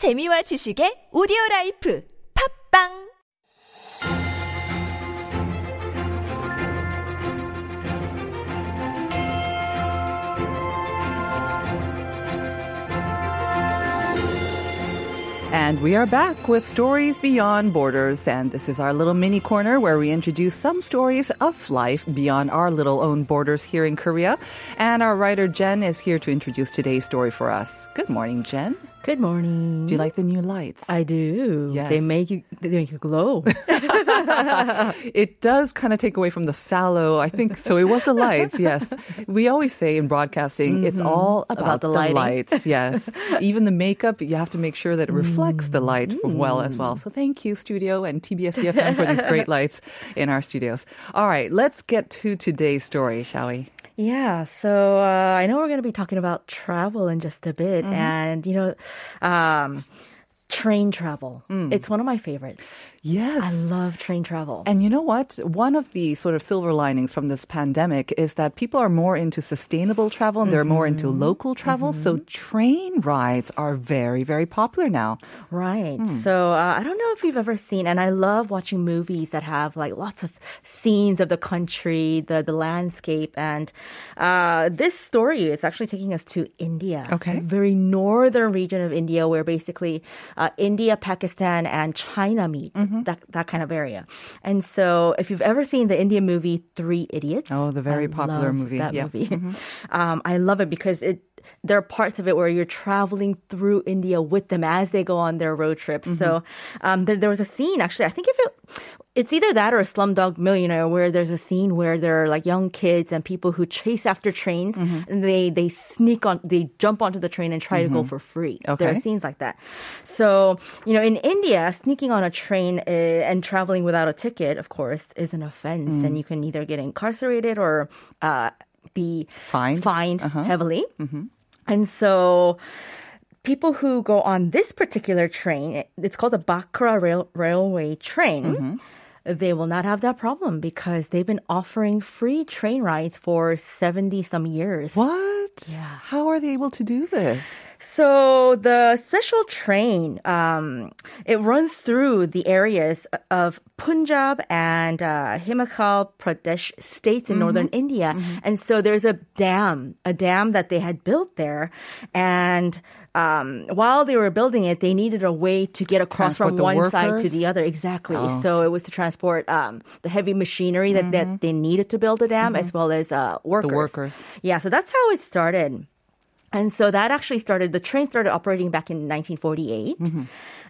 재미와 지식의 오디오 라이프 팝빵 And we are back with Stories Beyond Borders. And this is our little mini corner where we introduce some stories of life beyond our little own borders here in Korea. And our writer Jen is here to introduce today's story for us. Good morning, Jen. Good morning. Do you like the new lights? I do. Yes. They make you they make you glow. it does kind of take away from the sallow. I think so. It was the lights, yes. We always say in broadcasting, it's mm-hmm. all about, About the the, lights, yes. Even the makeup, you have to make sure that it reflects the mm-hmm. light well as well. Mm. So thank you, studio and TBS EFM for these great lights in our studios. All right, let's get to today's story, shall we? Yeah, so uh, I know we're going to be talking about travel in just a bit and you know um train travel. It's one of my favorites. Yes. I love train travel. And you know what? One of the sort of silver linings from this pandemic is that people are more into sustainable travel and they're more into local travel. So train rides are very, very popular now. Right. So uh, I don't know if you've ever seen, and I love watching movies that have like lots of scenes of the country, the the landscape, and uh, this story is actually taking us to India. Okay. a very northern region of India, where basically uh, India, Pakistan, and China meet. That that kind of area. And so, if you've ever seen the Indian movie Three Idiots, Oh, the very I popular movie. That Yeah. movie. um, I love it because it. There are parts of it where you're traveling through India with them as they go on their road trips. So um, there, there was a scene actually. I think if it, it's either that or a Slumdog Millionaire, where there's a scene where there are like young kids and people who chase after trains and they they sneak on, they jump onto the train and try to go for free. There are scenes like that. So you know, in India, sneaking on a train uh, and traveling without a ticket, of course, is an offense, and you can either get incarcerated or uh, be Fined. fined uh-huh. heavily. Mm-hmm. And so people who go on this particular train, it's called the Bhakra Rail- Railway train. Mm-hmm. They will not have that problem because they've been offering free train rides for 70 some years. What? Yeah. How are they able to do this? So the special train, um, it runs through the areas of Punjab and uh, Himachal Pradesh states in northern India, and so there's a dam, a dam that they had built there, and um, while they were building it, they needed a way to get across Transport from the one side to the other. Exactly. Oh. So it was to transport um, the heavy machinery that, that they needed to build the dam, as well as uh, workers. workers. Yeah. So that's how it started. And so that actually started, the train started operating back in 1948. Mm-hmm.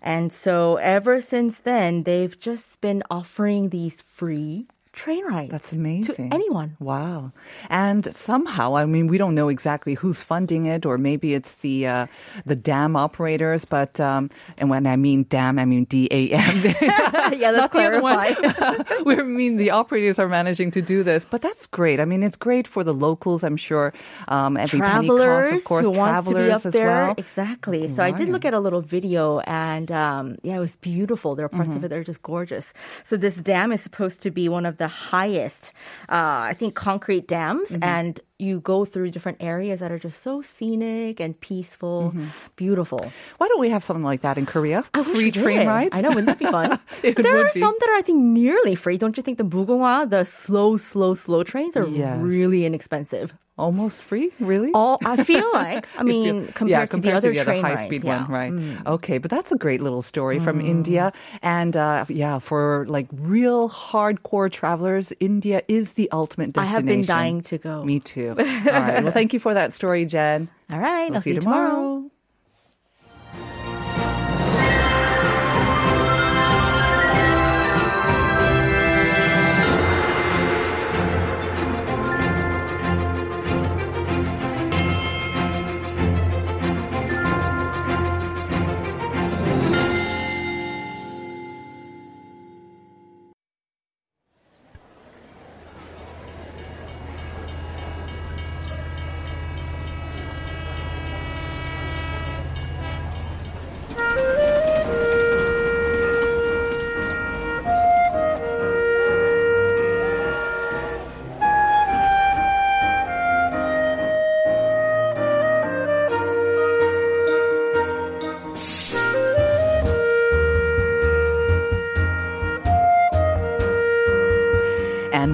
And so ever since then, they've just been offering these free train rides. That's amazing. To anyone. Wow. And somehow, I mean, we don't know exactly who's funding it, or maybe it's the uh, the dam operators. But um, and when I mean dam, I mean D A M. yeah, let's the other one. clarify. we mean the operators are managing to do this, but that's great. I mean, it's great for the locals. I'm sure. Um, every travelers costs, of course. who to be travelers as there. well. Exactly. So I did look at a little video and um, yeah, it was beautiful. There are parts Mm-hmm. of it that are just gorgeous. So this dam is supposed to be one of the highest, uh, I think, concrete dams. Mm-hmm. And you go through different areas that are just so scenic and peaceful, Mm-hmm. beautiful. Why don't we have something like that in Korea? I Free train did. rides. I know, wouldn't that be fun? There are be. some that are, I think, nearly free. Don't you think the Mugunghwa, the slow, slow, slow trains are Yes. really inexpensive? Almost free, really? All I feel like. I mean, compared, yeah, to compared the other to the other train high speed yeah. Mm. one, right? Okay, but that's a great little story from India, and uh, yeah, for like real hardcore travelers, India is the ultimate destination. I have been dying to go. Me too. All right. Well, thank you for that story, Jen. All right, We'll I'll see you tomorrow. And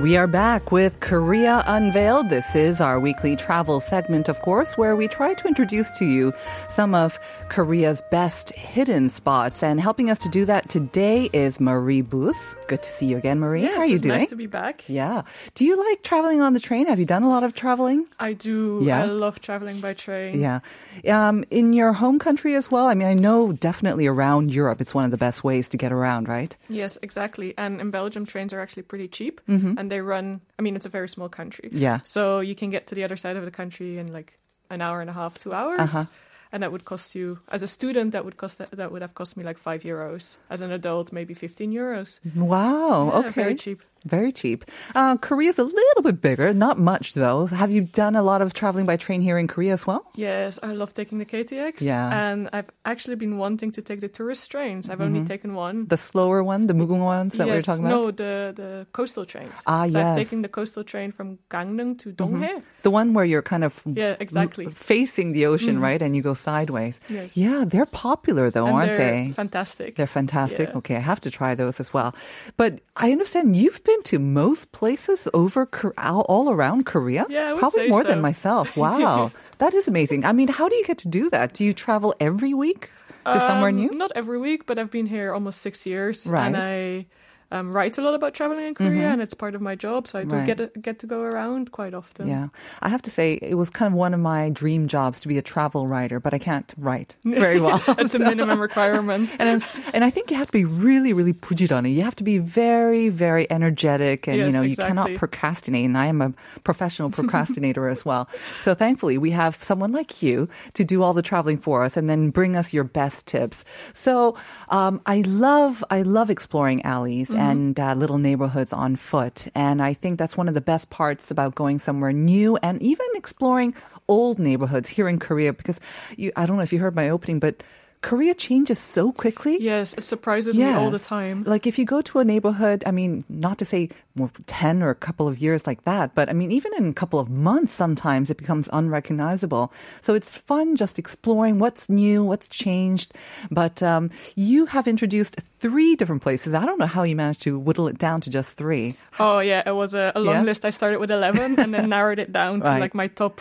we are back with Korea Unveiled. This is our weekly travel segment, of course, where we try to introduce to you some of Korea's best hidden spots. And helping us to do that today is Marie Booth. Good to see you again, Marie. Yes, How are you it's doing? nice to be back. yeah. Do you like traveling on the train? Have you done a lot of traveling? I do. Yeah? I love traveling by train. Yeah. Um, in your home country as well? I mean, I know definitely around Europe, it's one of the best ways to get around, right? Yes, exactly. And in Belgium, trains are actually pretty cheap, and they run. I mean, it's a very small country. Yeah. So you can get to the other side of the country in like an hour and a half, two hours. Uh-huh. And that would cost you, as a student, that would cost that would have cost me like five euros. As an adult, maybe fifteen euros. Wow. Yeah, okay. very cheap. Very cheap. Uh, Korea's a little bit bigger, not much though. Have you done a lot of traveling by train here in Korea as well? Yes, I love taking the KTX. Yeah. And I've actually been wanting to take the tourist trains. I've only taken one. Mm-hmm. The slower one, the Mugung ones that we were talking about? No, the the coastal trains. Ah, so yes. I've taken the coastal train from Gangneung to Donghae. The one where you're kind of Yeah, exactly. facing the ocean, right? And you go sideways. Yes. Yeah, they're popular though, and aren't they're they? Fantastic. They're fantastic. Yeah. Okay, I have to try those as well. But I understand you've been to most places over all all around Korea. Yeah, probably more than myself. Wow, that is amazing. I mean, how do you get to do that? Do you travel every week to somewhere Um, new? Not every week, but I've been here almost six years, Right. and I um, write a lot about traveling in Korea, mm-hmm. and it's part of my job, so I do right. get get to go around quite often. Yeah, I have to say it was kind of one of my dream jobs to be a travel writer, but I can't write very well. That's so. a minimum requirement, and and I think you have to be really, really pujirani. You have to be very, very energetic, and yes, you know exactly. you cannot procrastinate. And I am a professional procrastinator as well. So thankfully, we have someone like you to do all the traveling for us, and then bring us your best tips. So um, I love I love exploring alleys Mm-hmm. and uh, little neighborhoods on foot, and I think that's one of the best parts about going somewhere new, and even exploring old neighborhoods here in Korea. Because you, I don't know if you heard my opening, but Korea changes so quickly. Yes, it surprises me all the time. Like if you go to a neighborhood, I mean, not to say well, 10 or a couple of years like that, but I mean, even in a couple of months, sometimes it becomes unrecognizable. So it's fun just exploring what's new, what's changed. But um, you have introduced three different places. I don't know how you managed to whittle it down to just three. Oh yeah, it was a, a long Yeah? list. I started with eleven and then narrowed it down to Right. like my top,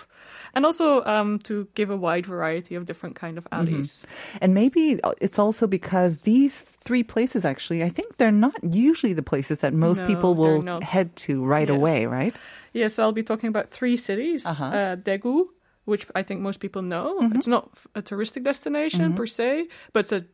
and also um, to give a wide variety of different kind of alleys. And maybe it's also because these three places actually, I think they're not usually the places that most No, people will head to right Yes. away, right? Yeah, so I'll be talking about three cities. Uh-huh. Uh, Daegu, which I think most people know. Mm-hmm. It's not a touristic destination per se, but it's a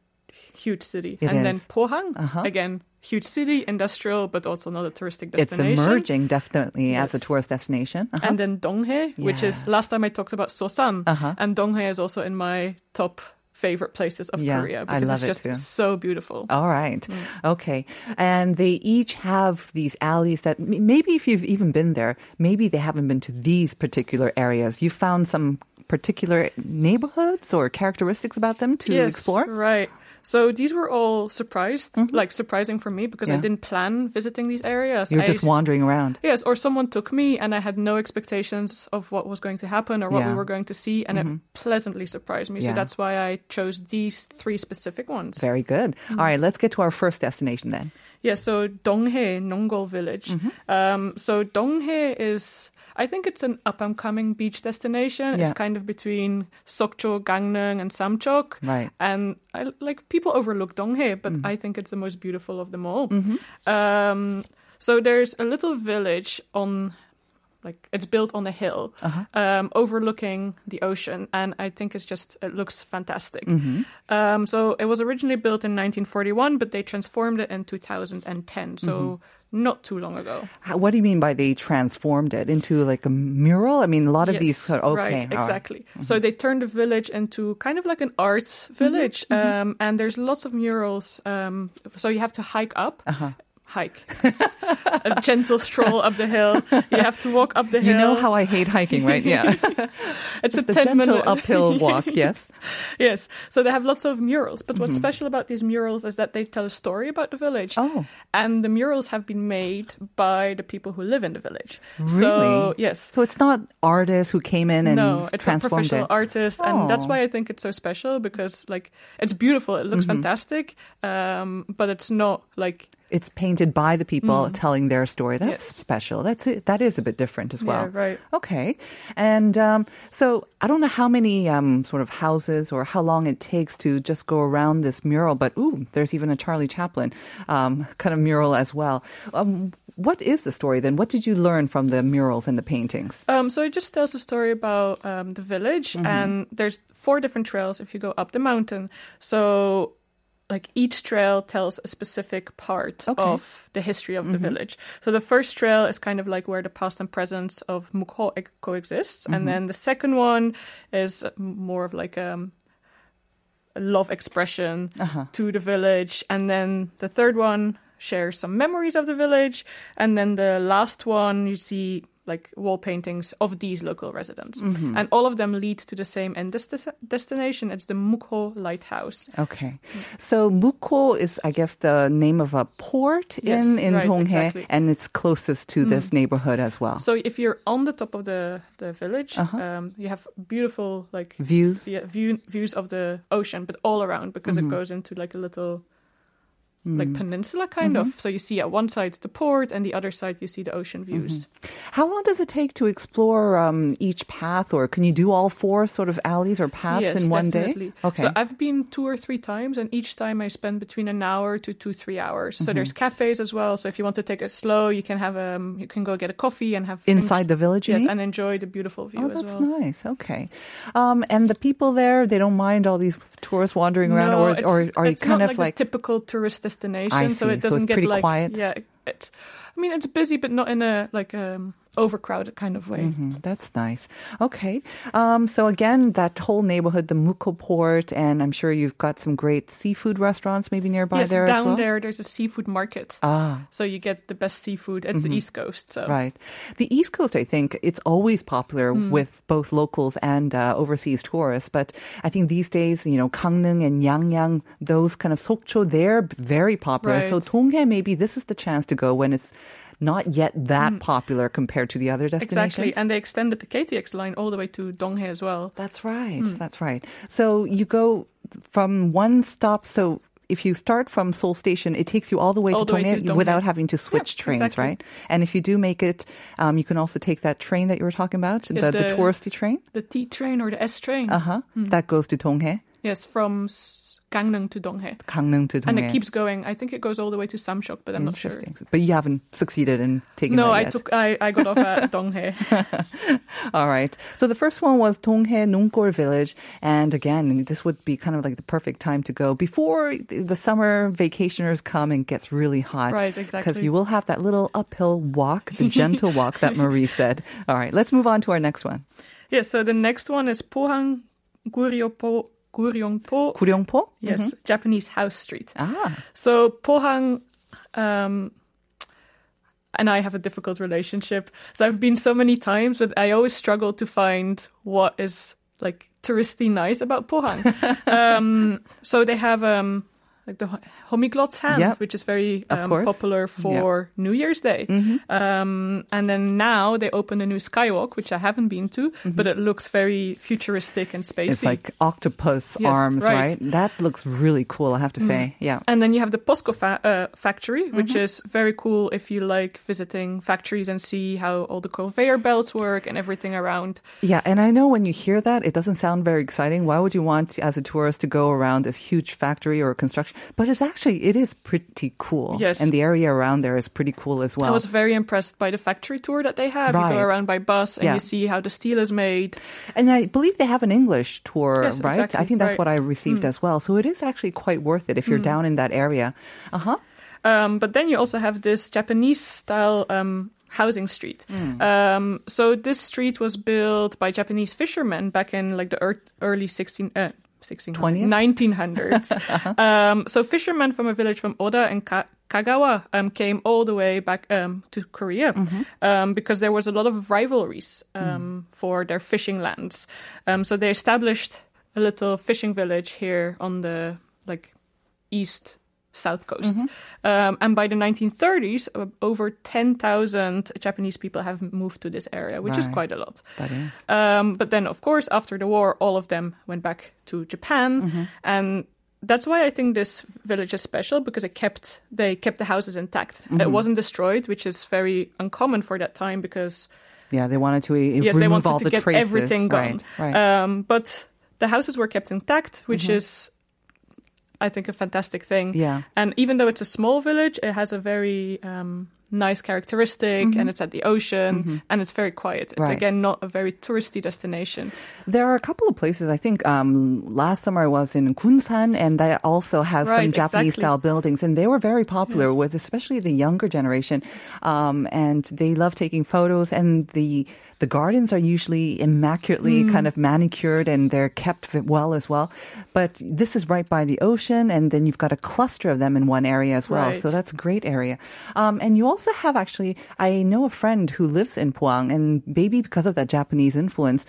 huge city. It and then is. Pohang, Uh-huh. again, huge city, industrial, but also not a touristic destination. It's emerging definitely as a tourist destination. Uh-huh. And then Donghae, which is last time I talked about Sosan, Uh-huh. and Donghae is also in my top favorite places of Yeah, Korea I because it's just too. so beautiful. All right. Mm. Okay. And they each have these alleys that maybe if you've even been there, maybe they haven't been to these particular areas. You found some particular neighborhoods or characteristics about them to yes, explore? Right. So these were all surprised, like surprising for me because Yeah. I didn't plan visiting these areas. You're I- just wandering around. Yes, or someone took me and I had no expectations of what was going to happen or what Yeah. Mm-hmm. we were going to see, and it pleasantly surprised me. So that's why I chose these three specific ones. Very good. Mm. All right, let's get to our first destination then. Yeah, so Donghae, Nongol village. Mm-hmm. Um, so Donghae is, I think it's an up and coming beach destination. Yeah. It's kind of between Sokcho, Gangneung, and Samcheok. Right. And I, like people overlook Donghae, but Mm-hmm. I think it's the most beautiful of them all. Um, so there's a little village on. Like it's built on a hill, Uh-huh. um, overlooking the ocean, and I think it's just it looks fantastic. Mm-hmm. Um, so it was originally built in 1941, but they transformed it in 2010, so Mm-hmm. not too long ago. What do you mean by they transformed it into like a mural? I mean, a lot of these. are Okay, right, right. Mm-hmm. exactly. So they turned the village into kind of like an arts village, Um, and there's lots of murals. Um, so you have to hike up. Uh-huh. Hike, It's a gentle stroll up the hill. You have to walk up the hill. You know how I hate hiking, right? Yeah. it's Just a a 10 gentle minute uphill walk, yes. Yes. So they have lots of murals. But Mm-hmm. what's special about these murals is that they tell a story about the village. Oh. And the murals have been made by the people who live in the village. Really? So, yes. So it's not artists who came in and no, it's a transformed professional it. artist, and that's Oh. why I think it's so special because, like, it's beautiful. It looks Mm-hmm. fantastic, um, but it's not like it's painted by the people telling their story. That's Yes. special. That's it. That is a bit different as well. Yeah, right. Okay. And um, so I don't know how many um, sort of houses or how long it takes to just go around this mural, but ooh, there's even a Charlie Chaplin um, kind of mural as well. Um, what is the story then? What did you learn from the murals and the paintings? Um, so it just tells a story about um, the village, Mm-hmm. and there's four different trails if you go up the mountain. So, like each trail tells a specific part Okay. of the history of the Mm-hmm. village. So the first trail is kind of like where the past and present of Mukho e- coexists, Mm-hmm. and then the second one is more of like um, a love expression Uh-huh. to the village, and then the third one shares some memories of the village, and then the last one you see like wall paintings of these local residents, Mm-hmm. and all of them lead to the same end des- destination. It's the Mukho Lighthouse. Okay. So Mukho is, I guess, the name of a port Yes, in, in right, Donghae, exactly. and it's closest to this neighborhood as well. So if you're on the top of the the village, Uh-huh. um, you have beautiful like Views. yeah, view, views of the ocean, but all around because Mm-hmm. it goes into like a little. Like peninsula kind Mm-hmm. of. So you see at one side the port, and the other side you see the ocean views. How long does it take to explore um, each path, or can you do all four sort of alleys or paths yes, in one definitely. day? Okay. So I've been two or three times, and each time I spend between an hour to two, three hours. Mm-hmm. So there's cafes as well. So if you want to take it slow, you can have um, you can go get a coffee and have Inside the village, Yes, and enjoy the beautiful view Oh, that's well. nice. Okay. Um, and the people there, they don't mind all these tourists wandering around, No, or, it's, or are you kind not of like, like, typical tourist destination, I so it So doesn't it's get pretty like quiet? yeah, it's. I mean, it's busy, but not in a like um, overcrowded kind of way. Mhm, that's nice. Okay. Um, so again, that whole neighborhood, the Mukho Port, and I'm sure you've got some great seafood restaurants maybe nearby yes, there as down well. there, there's a seafood market, Ah, so you get the best seafood. It's the East Coast, so Right. The East Coast, I think, it's always popular Hmm. with both locals and uh, overseas tourists. But I think these days, you know, Gangneung and Yangyang, those kind of Sokcho, they're very popular. So Right. Donghae, maybe this is the chance to go when it's not yet that popular compared to the other destinations. Exactly. And they extended the KTX line all the way to Donghae as well. That's right. Hmm. That's right. So you go from one stop. So if you start from Seoul Station, it takes you all the way, All to, the way to Donghae without having to switch Yeah, trains, exactly. right? And if you do make it, um, you can also take that train that you were talking about, the, the, the- touristy train. The T train or the S train. Uh huh. Hmm. That goes to Donghae, Yes, from Gangneung to Donghae. To Donghae. And it keeps going. I think it goes all the way to Samcheok, but I'm not sure. But you haven't succeeded in taking it. No, I yet. took I, I got off at Donghae. All right. So the first one was Donghae Nongol Village. And again, this would be kind of like the perfect time to go before the summer vacationers come and gets really hot. Right, exactly. Because you will have that little uphill walk, the gentle walk that Marie said. All right. Let's move on to our next one. yeah, so the next one is Pohang Guryopo Guryongpo. Guryongpo? Yes, Japanese House Street. Ah. So Pohang um and I have a difficult relationship. So I've been so many times, but I always struggle to find what is like touristy nice about Pohang. um, so they have um, like the Homigot's hand, Yep. which is very um, popular for New Year's Day. Um, and then now they opened a new skywalk, which I haven't been to, but it looks very futuristic and spacey. It's like octopus Yes, arms, right. right. That looks really cool, I have to say. Yeah. And then you have the Posco fa- uh, factory, Mm-hmm. which is very cool if you like visiting factories and see how all the conveyor belts work and everything around. Yeah, and I know when you hear that, it doesn't sound very exciting. Why would you want, as a tourist, to go around this huge factory or construction? But it's actually, it is pretty cool. Yes. And the area around there is pretty cool as well. I was very impressed by the factory tour that they have. You go around by bus and Yeah. you see how the steel is made. and I believe they have an English tour, Yes, right? exactly, I think that's right. What I received as well. So it is actually quite worth it if you're down in that area. Uh huh. Um, but then you also have this Japanese style um, housing street. Um, so this street was built by Japanese fishermen back in like the ear- early 16. Uh, 1600s, 20th? 1900s. um, so fishermen from a village from Oda and Ka- Kagawa um, came all the way back um, to Korea um, because there was a lot of rivalries um, for their fishing lands. Um, so they established a little fishing village here on the like east south coast. Um, and by the 1930s, uh, over 10,000 Japanese people have moved to this area, which is quite a lot. That is. Um, but then, of course, after the war, all of them went back to Japan. And that's why I think this village is special because it kept they kept the houses intact. Mm-hmm. It wasn't destroyed, which is very uncommon for that time because Yeah, they wanted to uh, yes, remove they wanted all to the get traces. everything gone. Right, right. Um, but the houses were kept intact, which is, I think, a fantastic thing. Yeah. And even though it's a small village, it has a very um, nice characteristic, and it's at the ocean, and it's very quiet. It's Mm-hmm. Right. again not a very touristy destination. There are a couple of places. I think um, last summer I was in Kunsan and that also has some Japanese exactly. style buildings, and they were very popular with especially the younger generation. Um, and they love taking photos, and the the gardens are usually immaculately Hmm. kind of manicured, and they're kept well as well. But this is right by the ocean, and then you've got a cluster of them in one area as well. Right. So that's a great area. Um, and you also have actually, I know a friend who lives in Pohang, and maybe because of that Japanese influence,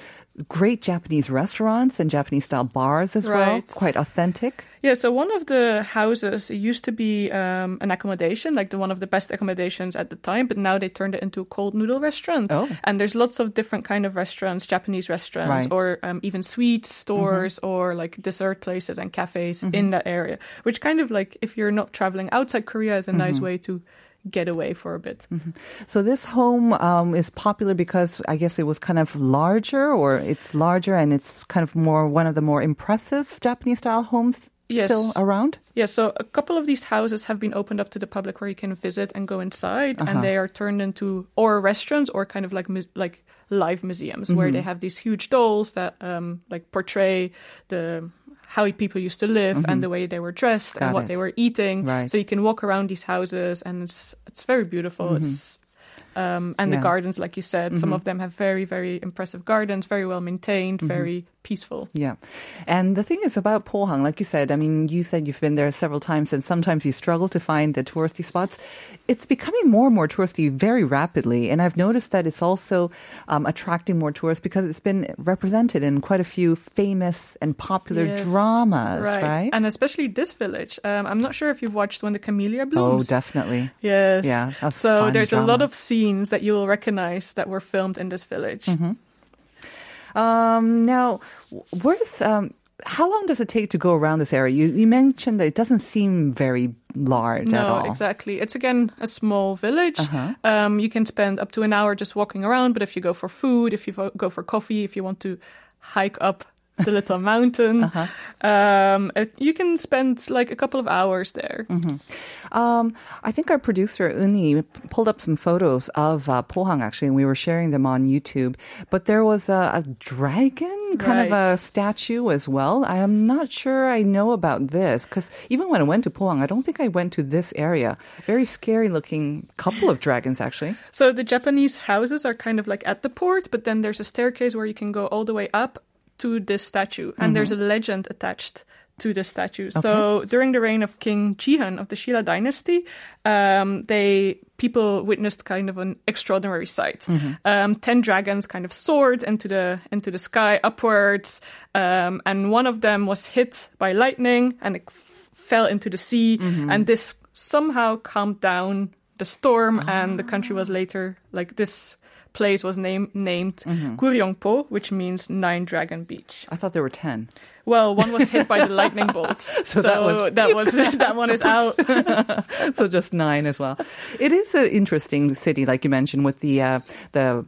great Japanese restaurants and Japanese style bars as well, quite authentic. Yeah, so one of the houses it used to be um, an accommodation, like the one of the best accommodations at the time, but now they turned it into a cold noodle restaurant. Oh. And there's lots of different kind of restaurants, Japanese restaurants, Right. Mm-hmm. or um, even sweet stores, or like dessert places and cafes in that area. Which kind of like, if you're not traveling outside Korea, is a nice Mm-hmm. way to get away for a bit. So this home um, is popular because I guess it was kind of larger, or it's larger and it's kind of more one of the more impressive Japanese style homes Yes. still around. Yeah, so a couple of these houses have been opened up to the public where you can visit and go inside, Uh-huh. and they are turned into or restaurants or kind of like like live museums where Mm-hmm. they have these huge dolls that um like portray the how people used to live and the way they were dressed Mm-hmm. Got and what it. they were eating. Right. So you can walk around these houses, and it's it's very beautiful. It's um, and Yeah. the gardens, like you said, some of them have very, very impressive gardens, very well maintained, very peaceful. Yeah. And the thing is about Pohang, like you said, I mean, you said you've been there several times and sometimes you struggle to find the touristy spots. It's becoming more and more touristy very rapidly. And I've noticed that it's also um, attracting more tourists because it's been represented in quite a few famous and popular Yes. dramas, right? And especially this village. Um, I'm not sure if you've watched When the Camellia Blooms. oh, definitely. Yes. Yeah, So there's a lot of scenes that you will recognize that were filmed in this village. Mm-hmm. Um, now, where's, um, how long does it take to go around this area? You, you mentioned that it doesn't seem very large at all. exactly. It's again a small village. Uh-huh. Um, you can spend up to an hour just walking around, but if you go for food, if you go for coffee, if you want to hike up the little mountain, Uh-huh. um, it- you can spend like a couple of hours there. Mm-hmm. Um, I think our producer Uni pulled up some photos of uh, Pohang actually, and we were sharing them on YouTube. But there was a, a dragon, kind of a statue as well. I am not sure I know about this because even when I went to Pohang, I don't think I went to this area. Very scary looking couple of dragons actually. So the Japanese houses are kind of like at the port, but then there's a staircase where you can go all the way up to this statue, and there's a legend attached to the statue. So during the reign of King Jihan of the Shilla dynasty, um, they people witnessed kind of an extraordinary sight. Um, Ten dragons kind of soared into the into the sky upwards, um, and one of them was hit by lightning and it f- fell into the sea, and this somehow calmed down the storm, and the country was later like this place was name, named Guryongpo, which means Nine Dragon Beach. I thought there were ten. Well, one was hit by the lightning bolt, so, that was- that was that one is out. so just nine as well. It is an interesting city, like you mentioned, with the uh, the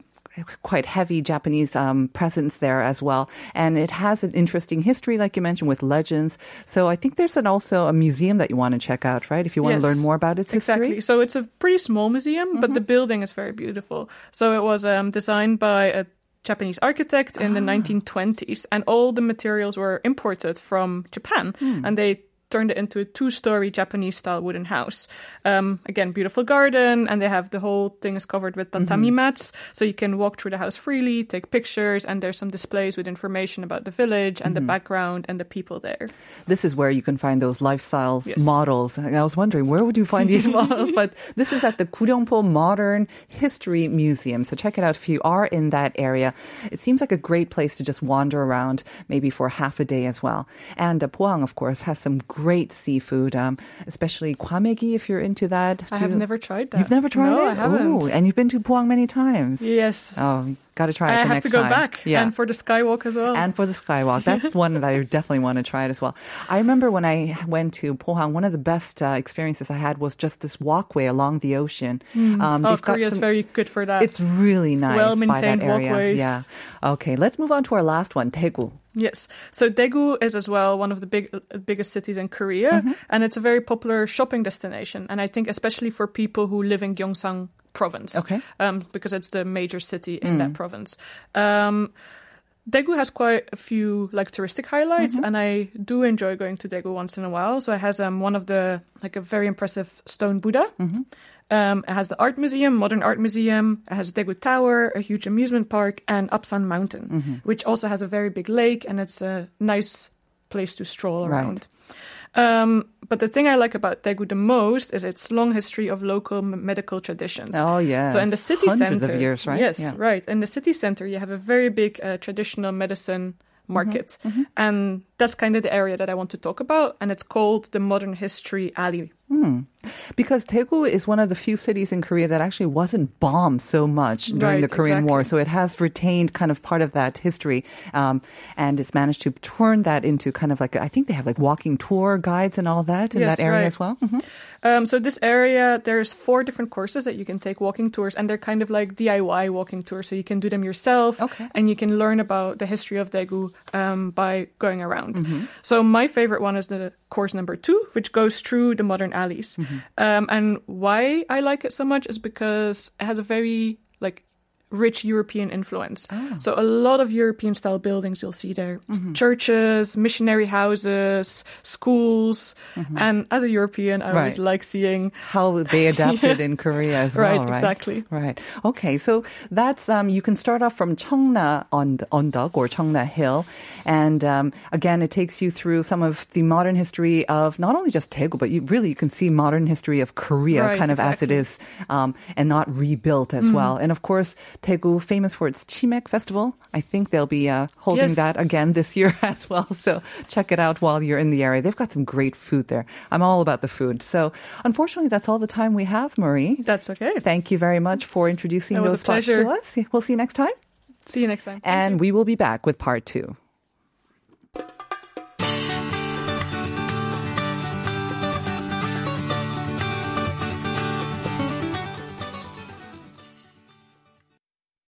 quite heavy Japanese um, presence there as well, and it has an interesting history, like you mentioned, with legends. So I think there's an, also a museum that you want to check out, right? If you want Yes, to learn more about its Exactly. history. So it's a pretty small museum, but the building is very beautiful. So it was um, designed by a Japanese architect in the 1920s, and all the materials were imported from Japan, and they turned it into a two-story Japanese-style wooden house. Um, again, beautiful garden, and they have the whole thing is covered with tatami mats, so you can walk through the house freely, take pictures, and there's some displays with information about the village and the background and the people there. This is where you can find those lifestyle Yes. models. And I was wondering, where would you find these models? But this is at the Guryongpo Modern History Museum. So check it out if you are in that area. It seems like a great place to just wander around, maybe for half a day as well. And uh, Pohang, of course, has some great seafood, um, especially kwamegi if you're into that. I have you- never tried that. You've never tried no, it? I haven't. Ooh, and you've been to Pohang many times. Yes. Oh, Got to try it I have to go time. back. Yeah. And for the skywalk as well. And for the skywalk, that's one that I definitely want to try it as well. I remember when I went to Pohang, one of the best uh, experiences I had was just this walkway along the ocean. Um, oh, Korea is very good for that. It's really nice Well-maintained walkways. Yeah. Okay, let's move on to our last one, Daegu. Yes. So Daegu is as well one of the big biggest cities in Korea, Mm-hmm. and it's a very popular shopping destination. And I think especially for people who live in Gyeongsang province, Okay. um, because it's the major city in that province. Um, Daegu has quite a few like touristic highlights, and I do enjoy going to Daegu once in a while. So it has um, one of the like a very impressive stone Buddha. Um, it has the art museum, modern art museum. It has Daegu Tower, a huge amusement park, and Apsan Mountain, which also has a very big lake, and it's a nice place to stroll Right. around. Um, but the thing I like about Daegu the most is its long history of local medical traditions. Oh, yes. So in the city Hundreds center, of years, right? Yes, Yeah. right. In the city center, you have a very big uh, traditional medicine Mm-hmm. market, and that's kind of the area that I want to talk about. And it's called the Modern History Alley. Because Daegu is one of the few cities in Korea that actually wasn't bombed so much during Right, the Korean War. So it has retained kind of part of that history. Um, and it's managed to turn that into kind of like, I think they have like walking tour guides and all that in Yes, that area right. as well. Mhm. Um, so this area, there's four different courses that you can take walking tours, and they're kind of like DIY walking tours. So you can do them yourself, Okay. and you can learn about the history of Daegu um, by going around. Mm-hmm. So my favorite one is the course number two, which goes through the modern Mm-hmm. Um, and why I like it so much is because it has a very like rich European influence. Oh. So a lot of European style buildings you'll see there. Mm-hmm. Churches, missionary houses, schools. And as a European, I always Mm-hmm. Like seeing How they adapted in Korea as Right, well, right? exactly. Right. Okay. So that's um, you can start off from Cheongna on Eondeok or Cheongna Hill, and um, again, it takes you through some of the modern history of not only just Daegu, but you really you can see modern history of Korea, Right, kind of as it is um, and not rebuilt as Mm. well. And of course, Daegu famous for its Chimac festival. I think they'll be uh, holding Yes. that again this year as well. So check it out while you're in the area. They've got some great food there. I'm all about the food. So unfortunately, that's all the time we have, Marie. that's okay. Thank you very much for introducing those spots to us. We'll see you next time. See you next time. Thank And you. we will be back with part two.